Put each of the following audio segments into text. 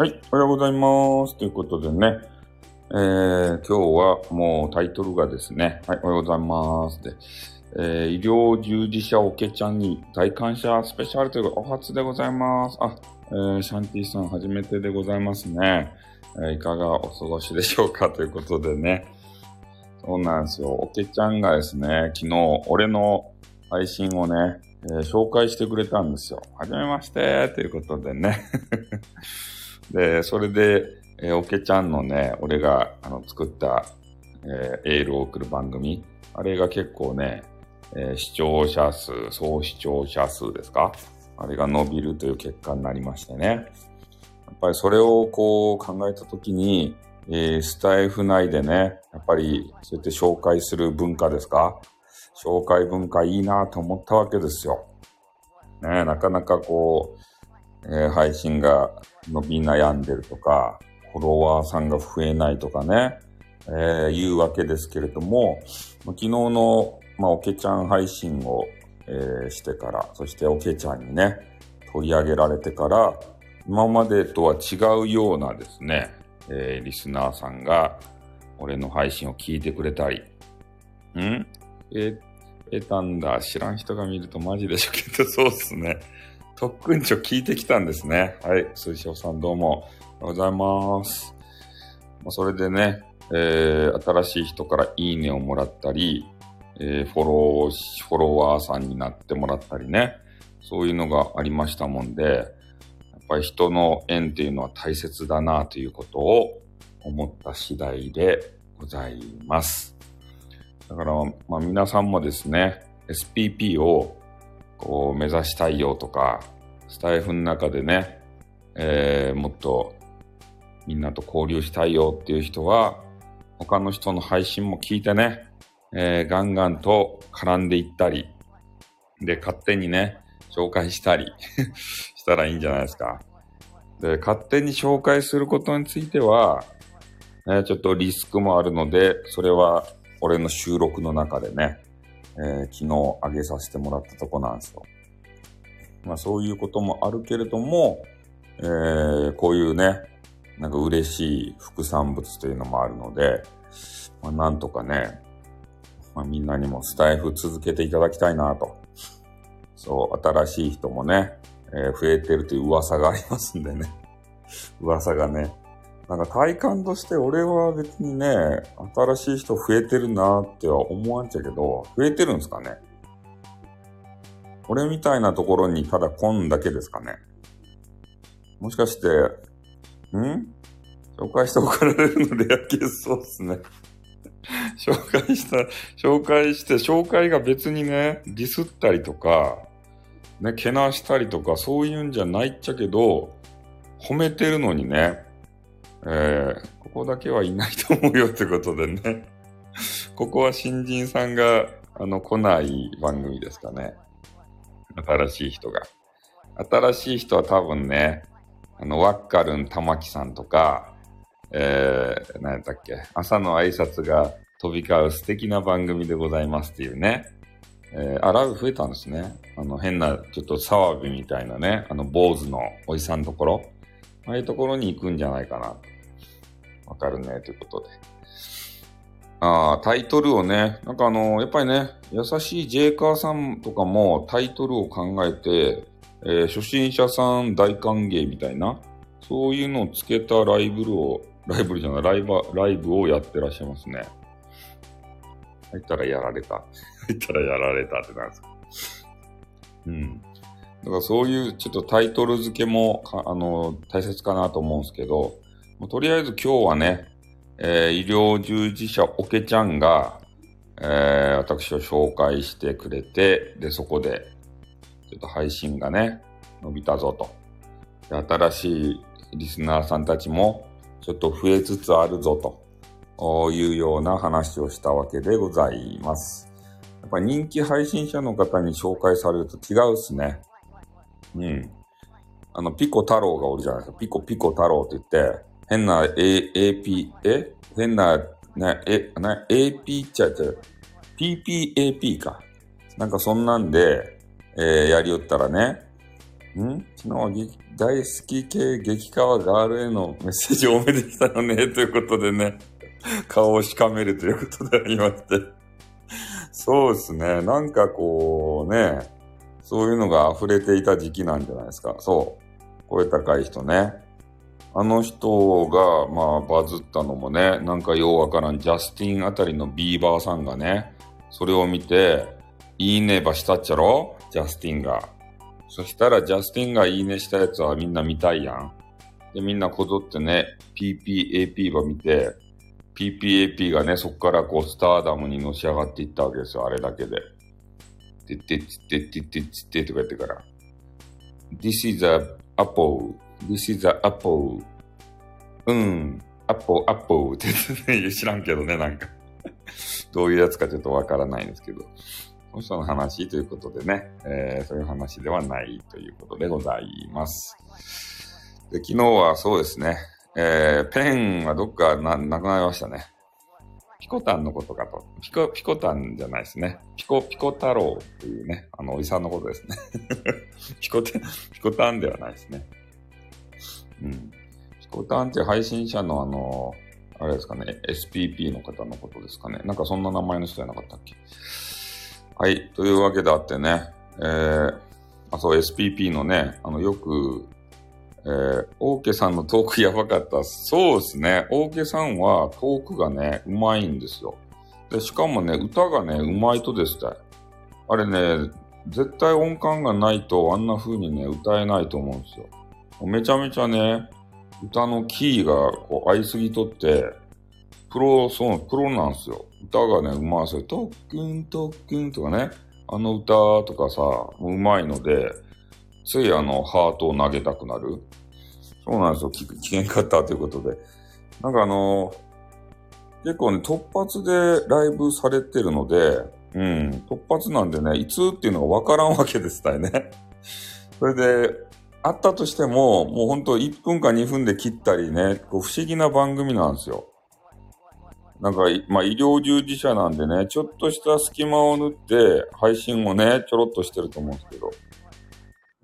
はい、おはようございます。ということでね、えー、今日はもうタイトルがですね、はい、おはようございます。で、えー、医療従事者おけちゃんに大感謝スペシャルというお初でございます。あ、えー、シャンティさん初めてでございますね。えー、いかがお過ごしでしょうかということでね。そうなんですよ。おけちゃんがですね、昨日、俺の配信をね、え、紹介してくれたんですよ。はじめましてということでね。で、それで、えー、おけちゃんのね、俺があの作った、えー、エールを送る番組、あれが結構ね、えー、視聴者数、総視聴者数ですか？あれが伸びるという結果になりましてね。やっぱりそれをこう考えたときに、えー、スタイフ内でね、やっぱりそうやって紹介する文化ですか？紹介文化いいなと思ったわけですよ。ね、なかなかこう、えー、配信が伸び悩んでるとか、フォロワーさんが増えないとかね、えー、言うわけですけれども、昨日の、まあ、おけちゃん配信を、えー、してから、そしておけちゃんにね、取り上げられてから、今までとは違うようなですね、えー、リスナーさんが、俺の配信を聞いてくれたり、ん？え、得たんだ。知らん人が見るとマジでしょけど、そうっすね。特訓長聞いてきたんですね。はい。水晶さんどうも。おはようございます。まあ、それでね、えー、新しい人からいいねをもらったり、えー、フォロー、フォロワーさんになってもらったりね、そういうのがありましたもんで、やっぱり人の縁っていうのは大切だなということを思った次第でございます。だから、まあ皆さんもですね、SPP をこう目指したいよとか、スタイフの中でね、えー、もっとみんなと交流したいよっていう人は、他の人の配信も聞いてね、えー、ガンガンと絡んでいったり、で、勝手にね、紹介したり したらいいんじゃないですか。で、勝手に紹介することについては、ね、ちょっとリスクもあるので、それは俺の収録の中でね、えー、昨日上げさせてもらったとこなんですよ。まあそういうこともあるけれども、えー、こういうね、なんか嬉しい副産物というのもあるので、まあ、なんとかね、まあ、みんなにもスタイフ続けていただきたいなと。そう、新しい人もね、えー、増えてるという噂がありますんでね。噂がね。なんか体感として俺は別にね、新しい人増えてるなっては思わんちゃけど、増えてるんですかね？俺みたいなところにただ来んだけですかね？もしかして、ん？紹介して怒られるのでやけそうっすね。紹介した、紹介して、紹介が別にね、ディスったりとか、ね、けなしたりとか、そういうんじゃないっちゃけど、褒めてるのにね、えー、ここだけはいないと思うよってことでね。ここは新人さんが、あの、来ない番組ですかね。新しい人が。新しい人は多分ね、あの、ワッカルン玉木さんとか、えー、何やったっけ、朝の挨拶が飛び交う素敵な番組でございますっていうね。えー、あ、ラブ増えたんですね。あの、変な、ちょっと騒ぎみたいなね、あの、坊主のおじさんのところ。ああいうところに行くんじゃないかな。わかるね、ということで。ああ、タイトルをね、なんかあの、やっぱりね、優しいジェイカーさんとかもタイトルを考えて、えー、初心者さん大歓迎みたいな、そういうのをつけたライブを、ライブじゃない、ライブ、ライブをやってらっしゃいますね。入ったらやられた。入ったらやられたってなんですか。うん。だからそういうちょっとタイトル付けもあの大切かなと思うんですけど、とりあえず今日はね、えー、医療従事者オケちゃんが、えー、私を紹介してくれて、で、そこで、ちょっと配信がね、伸びたぞと。で新しいリスナーさんたちも、ちょっと増えつつあるぞというような話をしたわけでございます。やっぱ人気配信者の方に紹介されると違うっすね。うん。あの、ピコ太郎がおるじゃないですか。ピコピコ太郎って言って、変な A、AP、え？変な、な、え、な、AP っちゃって、PPAP か。なんかそんなんで、えー、やりよったらね、ん？昨日は大好き系激川ガールへのメッセージ多めできたよね、ということでね、顔をしかめるということでありまして。そうですね。なんかこうね、そういうのが溢れていた時期なんじゃないですか。そう。声高い人ね。あの人が、まあ、バズったのもね、なんかようわからん、ジャスティンあたりのビーバーさんがね、それを見て、いいねばしたっちゃろ？ジャスティンが。そしたら、ジャスティンがいいねしたやつはみんな見たいやん。で、みんなこぞってね、PPAP ば見て、PPAP がね、そこからこう、スターダムにのし上がっていったわけですよ、あれだけで。てってってってってってとか言ってから。This is a apple. This is a apple. うん。apple, apple って言知らんけどね、なんか どういうやつかちょっとわからないんですけど。その人の話ということでね、えー、そういう話ではないということでございます。で昨日はそうですね、えー、ペンはどっかな、なくなりましたね。ピコタンのことかと。ピコ、ピコタンじゃないですね。ピコ、ピコ太郎っていうね、あの、おじさんのことですね。ピコ、ピコタンではないですね。うん。ピコタンって配信者のあの、あれですかね、SPP の方のことですかね。なんかそんな名前の人じゃなかったっけはい。というわけであってね、えー、あ、そう、SPP のね、あの、よくえー、オーケさんのトークやばかった。そうですね。オーケさんはトークがね、うまいんですよ。で、しかもね、歌がね、うまいとですね。あれね、絶対音感がないとあんな風にね、歌えないと思うんですよ。めちゃめちゃね、歌のキーがこう合いすぎとって、プロ、そう、プロなんですよ。歌がね、うまいですよ。特訓、特訓とかね、あの歌とかさ、うまいので、ついあの、ハートを投げたくなる。そうなんですよ。危険かったということで。なんかあの結構ね、突発でライブされてるので、うん、突発なんでね、いつっていうのがわからんわけですたいね。それで、あったとしても、もうほんと1分か2分で切ったりね、こう不思議な番組なんですよ。なんか、まあ、医療従事者なんでね、ちょっとした隙間を縫って、配信もね、ちょろっとしてると思うんですけど、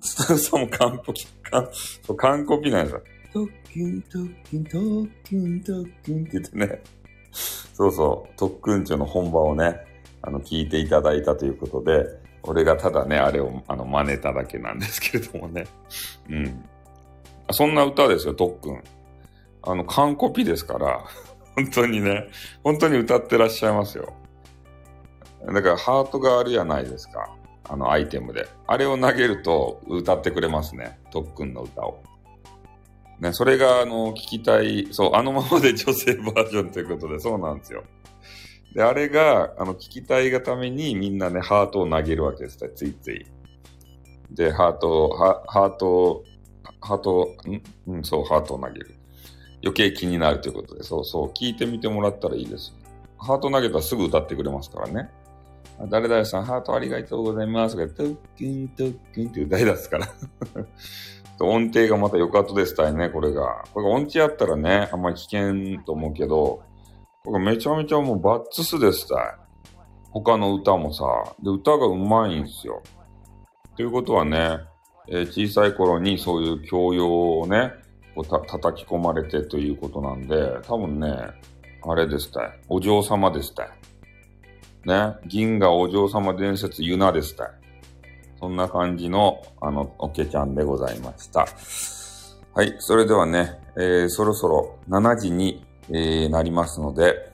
スタッフさんも完璧、完、そう、完コピなんですよ。特訓、特訓、特訓、特訓って言ってね。そうそう、特訓中の本場をね、あの、聞いていただいたということで、俺がただね、あれを、あの、真似ただけなんですけれどもね。うん。そんな歌ですよ、特訓。あの、完コピですから、本当にね、本当に歌ってらっしゃいますよ。だから、ハートがあるじゃないですか。あのアイテムで。あれを投げると歌ってくれますね。特訓の歌を。ね、それが、あの、聞きたい、そう、あのままで 女性バージョンということで、そうなんですよ。で、あれが、あの、聞きたいがためにみんなね、ハートを投げるわけです。ついつい。で、ハート、ハハート、ハート、ん？うん、そう、ハートを投げる。余計気になるということで、そうそう、聞いてみてもらったらいいです。ハート投げたらすぐ歌ってくれますからね。誰々さん、ハートありがとうございますが、トッキントッキンって歌いう題ですから。音程がまた良かったですたいね、これが。これが音痴やったらね、あんまり危険と思うけど、これめちゃめちゃもうバッツスですたい。他の歌もさ、で、歌がうまいんですよ。ということはね、えー、小さい頃にそういう教養をね、こうた叩き込まれてということなんで、多分ね、あれですたい。お嬢様ですたい。ね、銀河お嬢様伝説ユナですた。そんな感じの、あの、おけちゃんでございました。はい。それではね、えー、そろそろ7時に、えー、なりますので、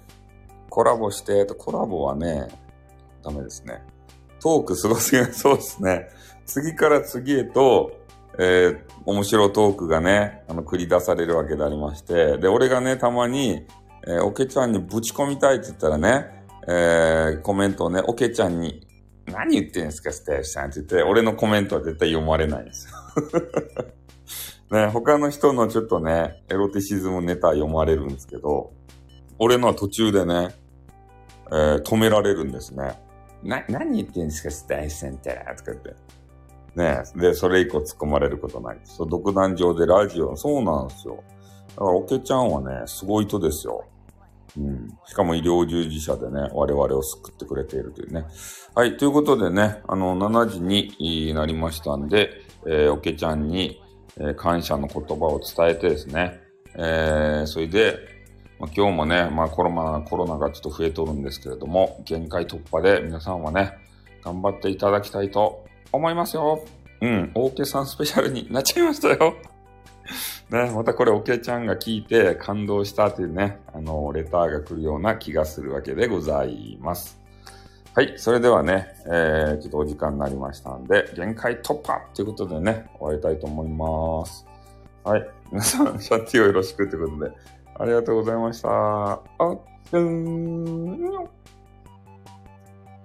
コラボして、コラボはね、ダメですね。トークすごすぎる。そうですね。次から次へと、えー、面白トークがね、あの、繰り出されるわけでありまして、で、俺がね、たまに、えー、おけちゃんにぶち込みたいって言ったらね、えー、コメントをね、おけちゃんに、何言ってんすか、ステーシさんって言って、俺のコメントは絶対読まれないんですよ ね、他の人のちょっとね、エロティシズムネタ読まれるんですけど、俺のは途中でね、えー、止められるんですね。な、何言ってんすか、ステーシさんってとか言って。ねで、それ以降突っ込まれることない。そう、独壇場でラジオ、そうなんですよ。だから、おけちゃんはね、すごい人ですよ。うん。しかも医療従事者でね、我々を救ってくれているというね。はい。ということでね、あの、7時になりましたんで、えー、おけちゃんに、えー、感謝の言葉を伝えてですね、えー、それで、ま、今日もね、まあコロナ、コロナがちょっと増えとるんですけれども、限界突破で皆さんはね、頑張っていただきたいと思いますよ。うん、オーケーさんスペシャルになっちゃいましたよ。ね、またこれ、オケちゃんが聞いて感動したというね、の、レターが来るような気がするわけでございます。はい。それではね、えー、ちょっとお時間になりましたんで、限界突破ということでね、終わりたいと思います。はい。皆さん、シャッティをよろしくということで、ありがとうございました。あっ、うん、